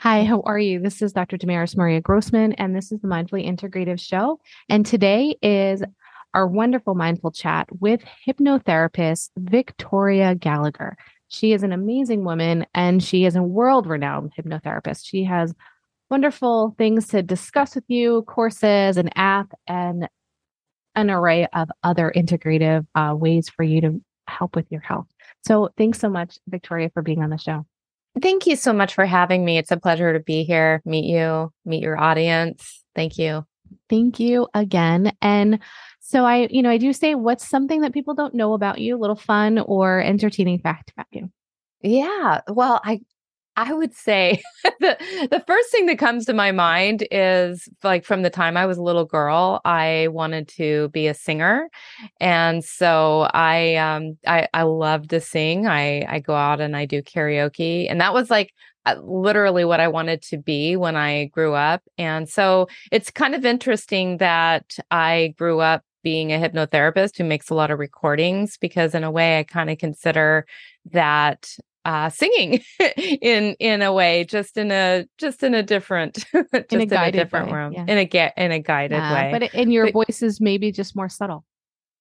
Hi, how are you? This is Dr. Damaris Maria Grossman, and this is the Mindfully Integrative Show. And today is our wonderful mindful chat with hypnotherapist Victoria Gallagher. She is an amazing woman and she is a world renowned hypnotherapist. She has wonderful things to discuss with you, courses, an app, and an array of other integrative uh, ways for you to help with your health. So, thanks so much, Victoria, for being on the show. Thank you so much for having me. It's a pleasure to be here, meet you, meet your audience. Thank you. Thank you again. And so I, you know, I do say what's something that people don't know about you, a little fun or entertaining fact about you. Yeah. Well, I I would say the the first thing that comes to my mind is like from the time I was a little girl, I wanted to be a singer, and so I um I I love to sing. I I go out and I do karaoke, and that was like uh, literally what I wanted to be when I grew up. And so it's kind of interesting that I grew up being a hypnotherapist who makes a lot of recordings because in a way I kind of consider that uh, singing in in a way, just in a just in a different, just in a, in a different way, room, yeah. in a get in a guided yeah, way. But in your but, voice is maybe just more subtle.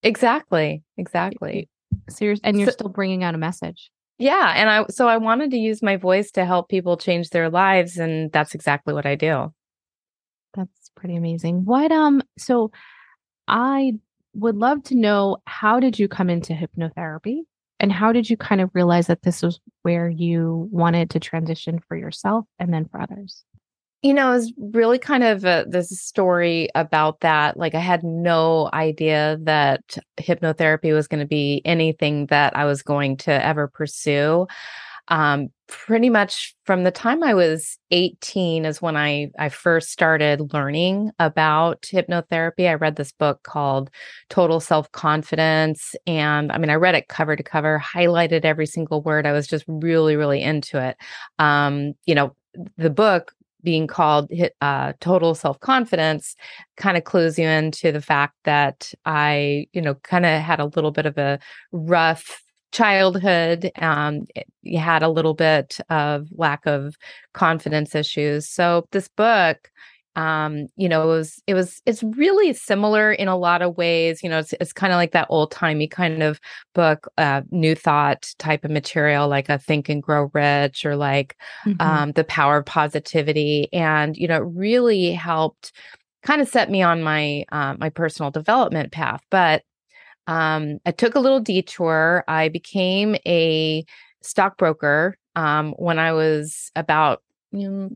Exactly, exactly. So you're, and you're so, still bringing out a message. Yeah, and I so I wanted to use my voice to help people change their lives, and that's exactly what I do. That's pretty amazing. What um? So I would love to know how did you come into hypnotherapy? And how did you kind of realize that this was where you wanted to transition for yourself and then for others? You know, it was really kind of a, this story about that. Like, I had no idea that hypnotherapy was going to be anything that I was going to ever pursue um, pretty much from the time I was 18 is when I, I first started learning about hypnotherapy. I read this book called Total Self Confidence. And I mean, I read it cover to cover, highlighted every single word. I was just really, really into it. Um, you know, the book being called uh, total self confidence kind of clues you into the fact that I, you know, kind of had a little bit of a rough childhood um, you had a little bit of lack of confidence issues so this book um, you know, it was it was it's really similar in a lot of ways. You know, it's it's kind of like that old timey kind of book, uh, new thought type of material, like a Think and Grow Rich or like mm-hmm. um, the Power of Positivity, and you know, it really helped kind of set me on my uh, my personal development path. But um, I took a little detour. I became a stockbroker um, when I was about you know,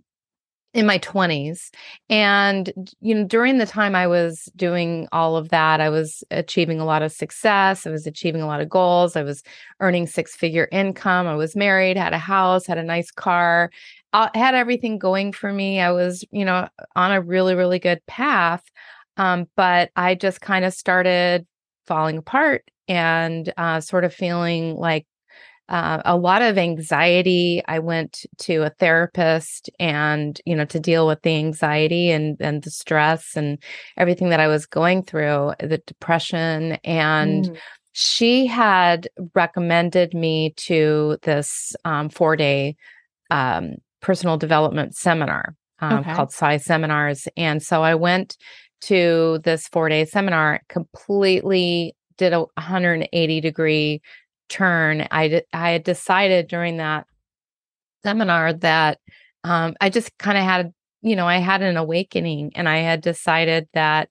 in my 20s and you know during the time i was doing all of that i was achieving a lot of success i was achieving a lot of goals i was earning six figure income i was married had a house had a nice car I uh, had everything going for me i was you know on a really really good path um, but i just kind of started falling apart and uh, sort of feeling like uh, a lot of anxiety. I went to a therapist and, you know, to deal with the anxiety and, and the stress and everything that I was going through, the depression. And mm. she had recommended me to this um, four day um, personal development seminar um, okay. called Psi Seminars. And so I went to this four day seminar, completely did a 180 degree turn. I, I had decided during that seminar that um, I just kind of had, you know, I had an awakening and I had decided that,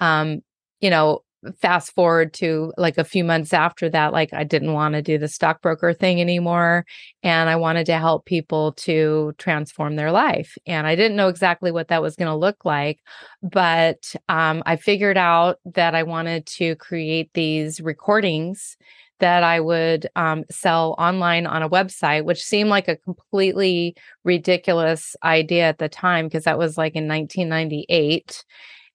um, you know, fast forward to like a few months after that, like I didn't want to do the stockbroker thing anymore. And I wanted to help people to transform their life. And I didn't know exactly what that was going to look like. But um, I figured out that I wanted to create these recordings that I would um, sell online on a website, which seemed like a completely ridiculous idea at the time because that was like in 1998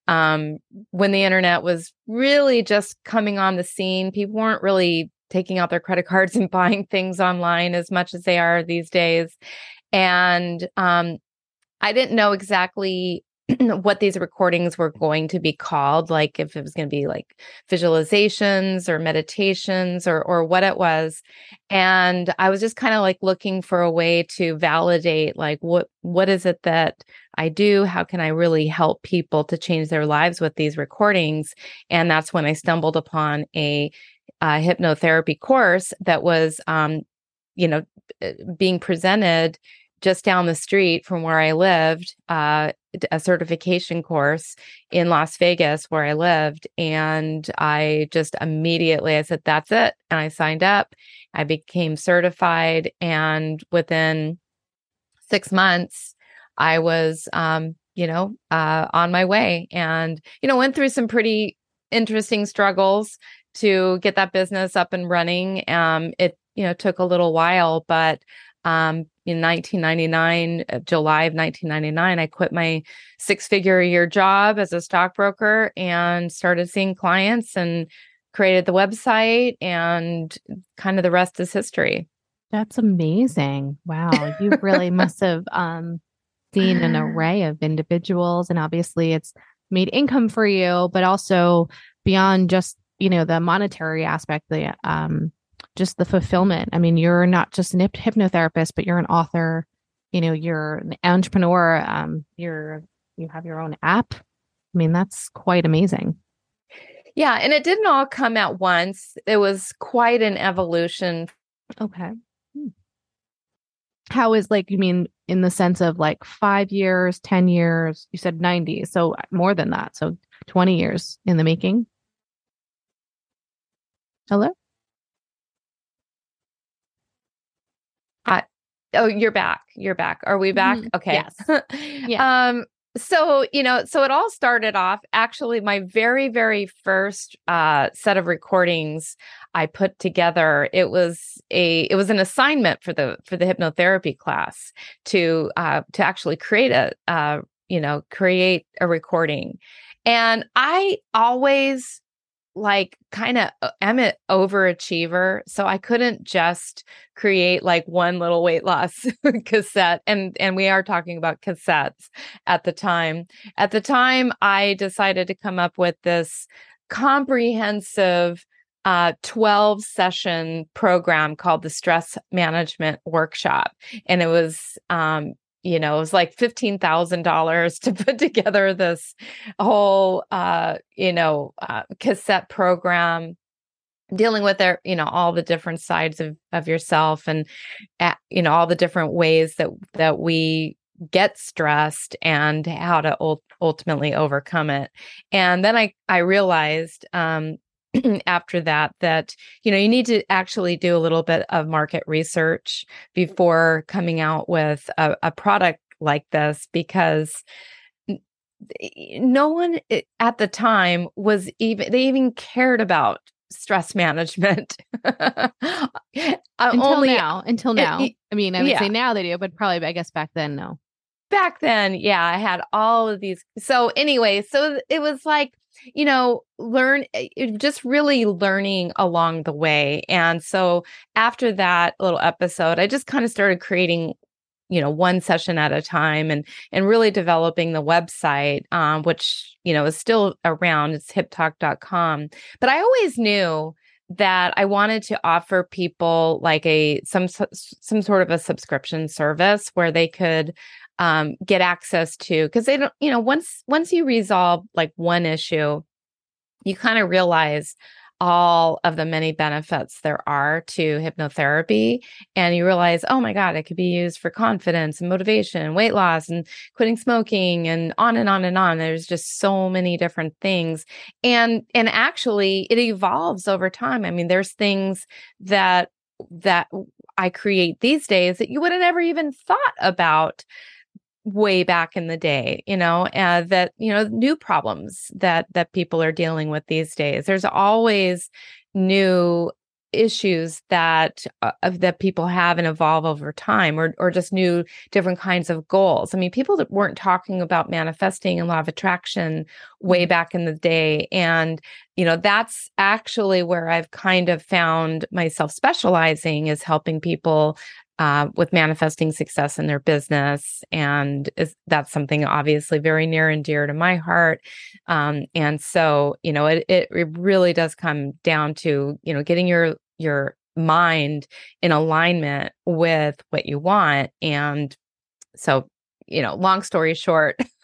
um, when the internet was really just coming on the scene. People weren't really taking out their credit cards and buying things online as much as they are these days. And um, I didn't know exactly what these recordings were going to be called, like if it was going to be like visualizations or meditations or or what it was. And I was just kind of like looking for a way to validate like what what is it that I do? How can I really help people to change their lives with these recordings? And that's when I stumbled upon a, a hypnotherapy course that was um, you know, eh, being presented just down the street from where I lived, uh, a certification course in Las Vegas where I lived. And I just immediately I said, that's it. And I signed up. I became certified. And within six months, I was, um, you know, uh, on my way and, you know, went through some pretty interesting struggles to get that business up and running. Um, it, you know, took a little while, but um, in 1999, uh, July of 1999, I quit my six figure a year job as a stockbroker and started seeing clients and created the website and kind of the rest is history. That's amazing. Wow. You really must have um, seen an array of individuals and obviously it's made income for you, but also beyond just, you know, the monetary aspect, the um, just the fulfillment. I mean, you're not just an hypnotherapist, but you're an author. You know, you're an entrepreneur. Um, you're you have your own app. I mean, that's quite amazing. Yeah, and it didn't all come at once. It was quite an evolution. Okay. How is like you mean in the sense of like 5 years, 10 years, you said 90, so more than that. So 20 years in the making. Hello? oh you're back you're back are we back mm-hmm. okay yes yeah. um so you know so it all started off actually my very very first uh set of recordings i put together it was a it was an assignment for the for the hypnotherapy class to uh to actually create a uh you know create a recording. And i always like kind of I'm an overachiever, so I couldn't just create like one little weight loss cassette and and we are talking about cassettes at the time. At the time I decided to come up with this comprehensive uh, 12 session program called the stress management workshop and it was um, you know, it was like $15,000 to put together this whole, uh, you know, uh, cassette program dealing with their, you know, all the different sides of, of yourself and, uh, you know, all the different ways that, that we get stressed and how to ul- ultimately overcome it. And then I, I realized, um, after that that you know you need to actually do a little bit of market research before coming out with a, a product like this because no one eh, at the time was even they even cared about stress management. Uh, until only, now until now. it, i mean i would yeah. say now they do but probably i guess back then no. Back then yeah i had all of these so anyway so it was like you know, learn eh, just really learning along the way. And so after that little episode, I just kind of started creating you know one session at a time and and really developing the website um, which you know is still around it's hiptalk.com but i always knew that i wanted to offer people like a some some sort of a subscription service where they could um, get access to because they don't you know once once you resolve like one issue you kind of realize all of the many benefits there are to hypnotherapy and you realize oh my god it could be used for confidence and motivation and weight loss and quitting smoking and on and on and on. There's just so many different things and and actually it evolves over time. I mean there's things that that i create these days that you would have never even thought about way back in the day you know uh, that you know new problems that that people are dealing with these days there's always new issues that uh, that people have and evolve over time or or just new different kinds of goals i mean people that weren't talking about manifesting and law of attraction way mm-hmm. back in the day and you know that's actually where i've kind of found myself specializing is helping people uh, with manifesting success in their business. And is, that's something obviously very near and dear to my heart. Um, and so, you know, it, it, it really does come down to, you know, getting your, your mind in alignment with what you want. And so you know, long story short,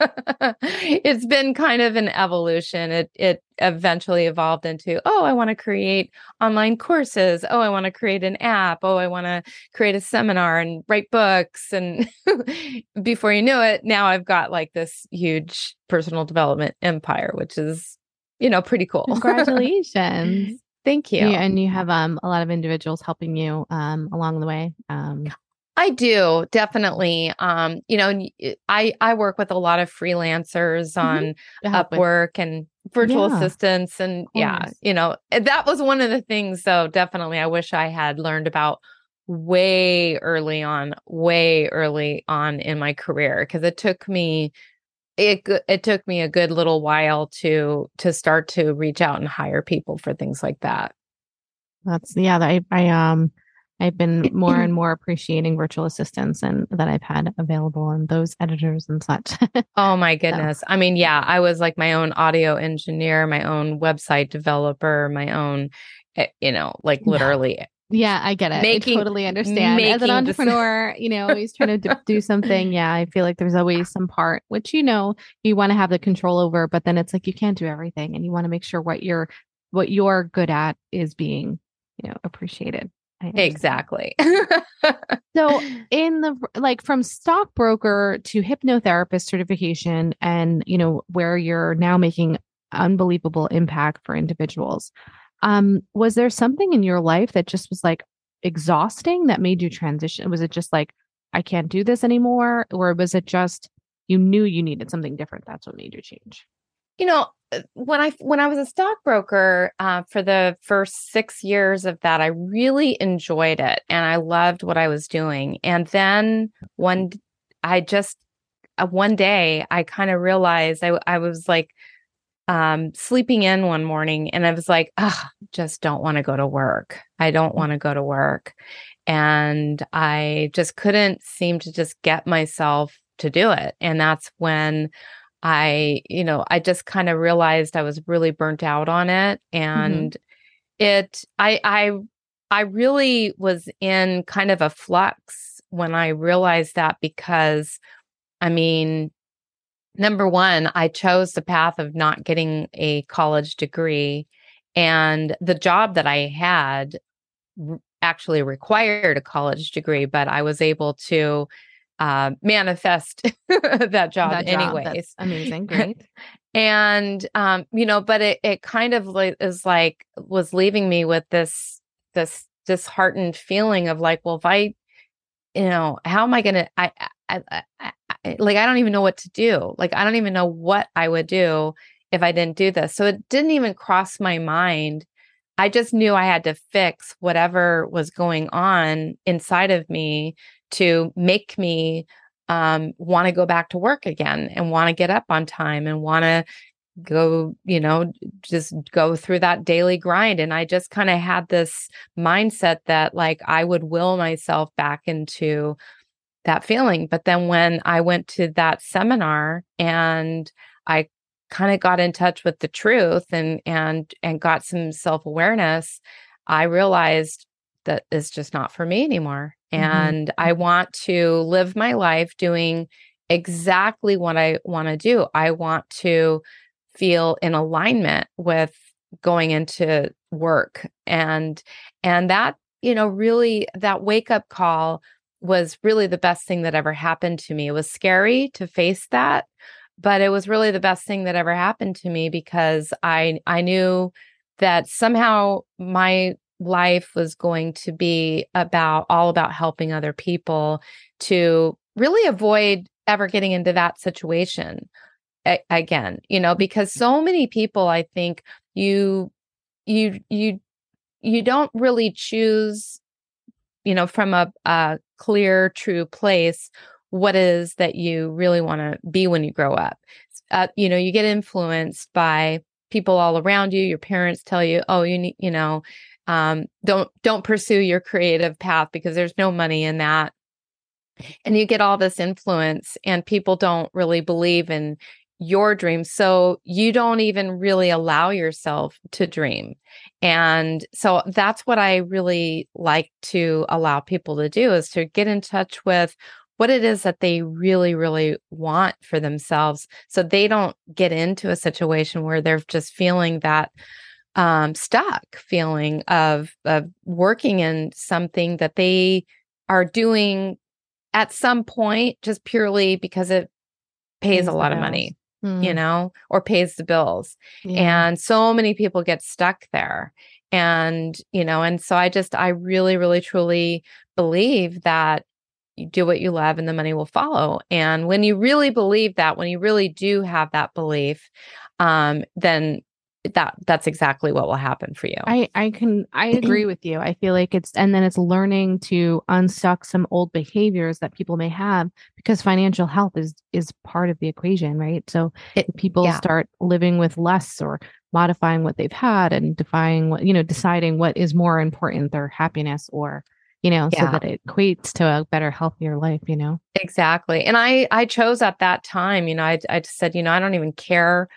it's been kind of an evolution. It it eventually evolved into, oh, I want to create online courses. Oh, I want to create an app. Oh, I want to create a seminar and write books. And before you know it, now I've got like this huge personal development empire, which is, you know, pretty cool. Congratulations. Thank you. Yeah, and you have um, a lot of individuals helping you um, along the way. Um, I do definitely. Um, you know, I I work with a lot of freelancers on mm-hmm. Upwork and virtual yeah. assistants, and yeah, you know, eh, that was one of the things. So definitely, I wish I had learned about way early on, way early on in my career because it took me it it took me a good little while to to start to reach out and hire people for things like that. That's yeah. I I um I've been more and more appreciating virtual assistants and that I've had available and those editors and such. oh my goodness. So. I mean, yeah, I was like my own audio engineer, my own website developer, my own, eh, you know, like literally. Yeah, I get it. Making, I totally understand. As an entrepreneur, you know, always trying to do something. Yeah, I feel like there's always some part which you know you want to have the control over, but then it's like you can't do everything, and you want to make sure what you're what you're good at is being, you know, appreciated. Exactly. so, in the like from stockbroker to hypnotherapist certification, and you know, where you're now making unbelievable impact for individuals, um, was there something in your life that just was like exhausting that made you transition? Was it just like, I can't do this anymore? Or was it just you knew you needed something different? That's what made you change? You know, uh, when I when I was a stockbroker uh, for the first six years of that, I really enjoyed it and I loved what I was doing. And then one, I just uh, one day I kind of realized I I was like um, sleeping in one morning and I was like, oh, just don't want to go to work. I don't mm. want to go to work. And I just couldn't seem to just get myself to do it. And that's when I, you know, I just kind of realized I was really burnt out on it mm-hmm. and mm-hmm. it I I I really was in kind of a flux when I realized that because I mean number 1 I chose the path of not getting a college degree and the job that I had actually required a college degree but I was able to uh, manifest that job that anyways. Job. Amazing. Great. and um, you know, but it it kind of like is like was leaving me with this this disheartened feeling of like, well, if I, you know, how am I gonna I, I, I, I like I don't even know what to do. Like I don't even know what I would do if I didn't do this. So it didn't even cross my mind. I just knew I had to fix whatever was going on inside of me to make me um, want to go back to work again and want to get up on time and want to go, you know, just go through that daily grind. And I just kind of had this mindset that like I would will myself back into that feeling. But then when I went to that seminar and I kind of got in touch with the truth and and and got some self-awareness, I realized that it's just not for me anymore. Mm-hmm. And I mm-hmm. want to live my life doing exactly what I want to do. I want to feel in alignment with going into work and and that you know really that wake up call was really the best thing that ever happened to me it was scary to face that but it was really the best thing that ever happened to me because i i knew that somehow my life was going to be about all about helping other people to really avoid ever getting into that situation a- again you know because so many people i think you you you you don't really choose you know from a, a clear true place what is that you really want to be when you grow up. Uh, you know you get influenced by people all around you your parents tell you oh you need you know um, don't don't pursue your creative path because there's no money in that. And you get all this influence and people don't really believe in your dreams. So you don't even really allow yourself to dream. And so that's what i really like to allow people to do is to get in touch with what it is that they really really want for themselves so they don't get into a situation where they're just feeling that um, stuck feeling of of working in something that they are doing at some point just purely because it pays, a lot of money mm. you know or pays the bills yeah. and so many people get stuck there and you know and so i just i really really truly believe that you do what you love and the money will follow and when you really believe that when you really do have that belief um then that that's exactly what will happen for you. I I can I agree with you. I feel like it's and then it's learning to unstuck some old behaviors that people may have because financial health is is part of the equation, right? So it, people yeah. start living with less or modifying what they've had and defining what you know deciding what is more important their happiness or you know yeah. so that it equates to a better healthier life you know exactly and i i chose at that time you know i i just said you know i don't even care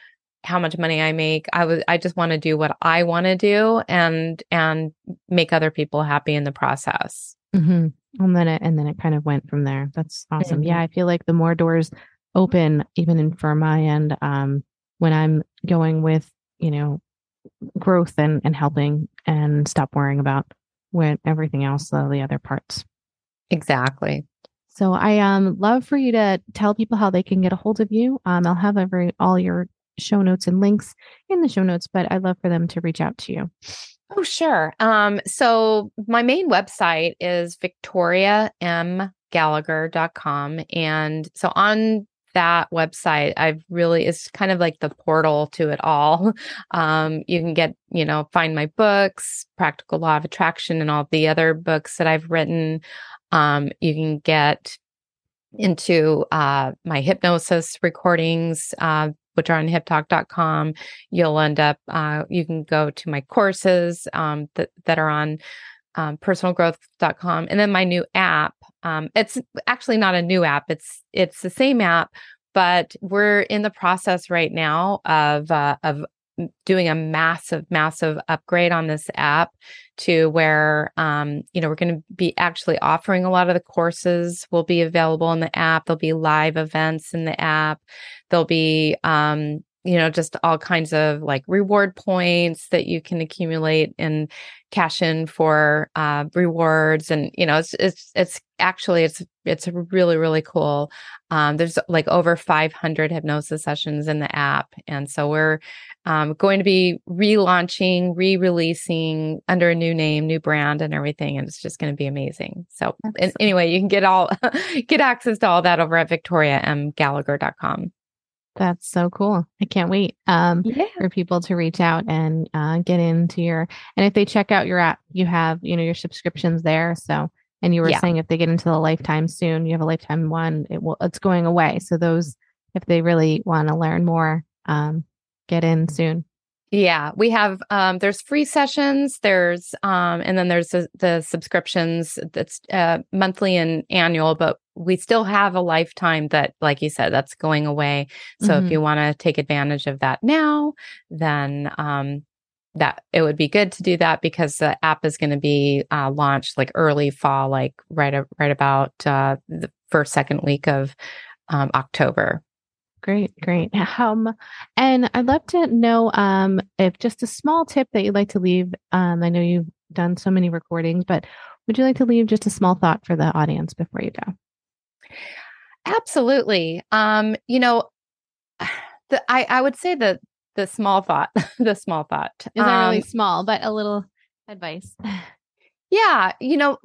how much money I make. I was I just want to do what I want to do and and make other people happy in the process. Mm-hmm. And then it and then it kind of went from there. That's awesome. Mm-hmm. Yeah, I feel like the more doors open, even in for my end, um, when I'm going with you know growth and and helping and stop worrying about when everything else, uh, the other parts. Exactly. So I um love for you to tell people how they can get a hold of you. Um, I'll have every all your show notes and links in the show notes, but I'd love for them to reach out to you. Oh, sure. Um, so my main website is victoriamgallagher.com. And so on that website, I've really, is kind of like the portal to it all. Um, you can get, you know, find my books, Practical Law of Attraction, and all the other books that I've written. Um, you can get into uh, my hypnosis recordings, uh, which are on hiptalk.com. You'll end up, uh, you can go to my courses um, that, that are on um, personalgrowth.com. And then my new app. Um, it's actually not a new app. It's it's the same app, but we're in the process right now of uh, of doing a massive, massive upgrade on this app to where, um, you know, we're going to be actually offering a lot of the courses will be available in the app. There'll be live events in the app. There'll be, um, you know, just all kinds of like reward points that you can accumulate and cash in for uh, rewards. And you know, it's it's it's actually it's it's really really cool. Um, there's like over 500 hypnosis sessions in the app, and so we're um, going to be relaunching, re-releasing under a new name, new brand, and everything, and it's just going to be amazing. So, anyway, you can get all get access to all that over at victoriamgallagher.com. That's so cool. I can't wait um, yeah. for people to reach out and uh, get into your. And if they check out your app, you have you know your subscriptions there. So, and you were yeah. saying if they get into the lifetime soon, you have a lifetime one. It will. It's going away. So those, if they really want to learn more, um, get in soon. Yeah, we have um there's free sessions, there's um and then there's the, the subscriptions that's uh monthly and annual, but we still have a lifetime that like you said that's going away. So mm-hmm. if you want to take advantage of that now, then um that it would be good to do that because the app is going to be uh, launched like early fall, like right right about uh, the first second week of um, October. Great, great. Um, and I'd love to know um, if just a small tip that you'd like to leave. Um, I know you've done so many recordings, but would you like to leave just a small thought for the audience before you go? Absolutely. Um, you know, the, I I would say that the small thought, the small thought is not really um, small, but a little advice. Yeah, you know,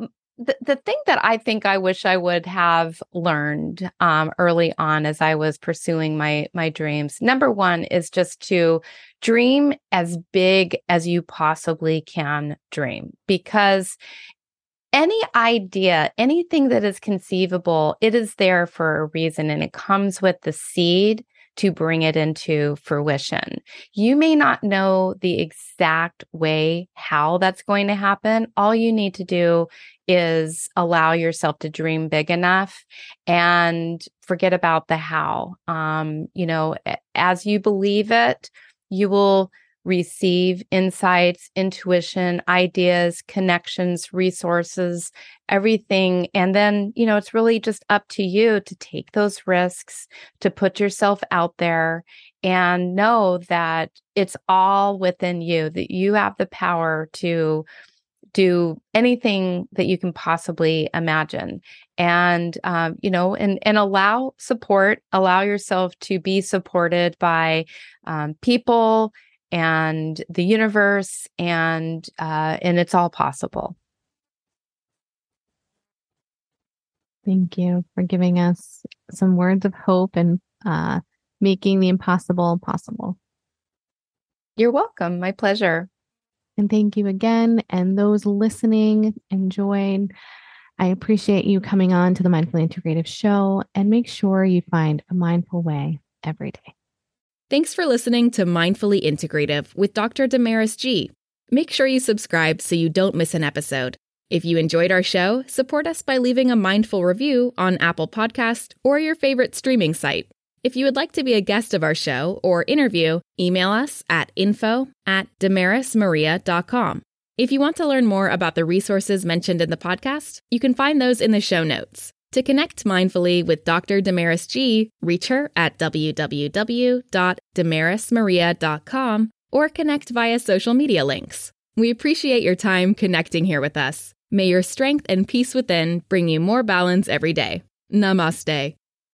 the, the thing that I think I wish I would have learned um, early on as I was pursuing my my dreams. Number one is just to dream as big as you possibly can dream, because any idea, anything that is conceivable, it is there for a reason, and it comes with the seed to bring it into fruition. You may not know the exact way how that's going to happen. All you need to do is allow yourself to dream big enough and forget about the how. Um, you know, as you believe it, you will receive insights, intuition, ideas, connections, resources, everything. And then, you know, it's really just up to you to take those risks, to put yourself out there and know that it's all within you, that you have the power to do anything that you can possibly imagine and um, you know and and allow support allow yourself to be supported by um, people and the universe and uh, and it's all possible. Thank you for giving us some words of hope and uh, making the impossible possible. You're welcome. My pleasure. And thank you again. And those listening enjoyed I appreciate you coming on to the Mindfully Integrative Show and make sure you find a mindful way every day. Thanks for listening to Mindfully Integrative with Dr. Damaris G. Make sure you subscribe so you don't miss an episode. If you enjoyed our show, support us by leaving a mindful review on Apple Podcast or your favorite streaming site. If you would like to be a guest of our show or interview, email us at info at damarismaria.com. If you want to learn more about the resources mentioned in the podcast, you can find those in the show notes. To connect mindfully with Dr. Damaris G, reach her at www.damarismaria.com or connect via social media links. We appreciate your time connecting here with us. May your strength and peace within bring you more balance every day. Namaste.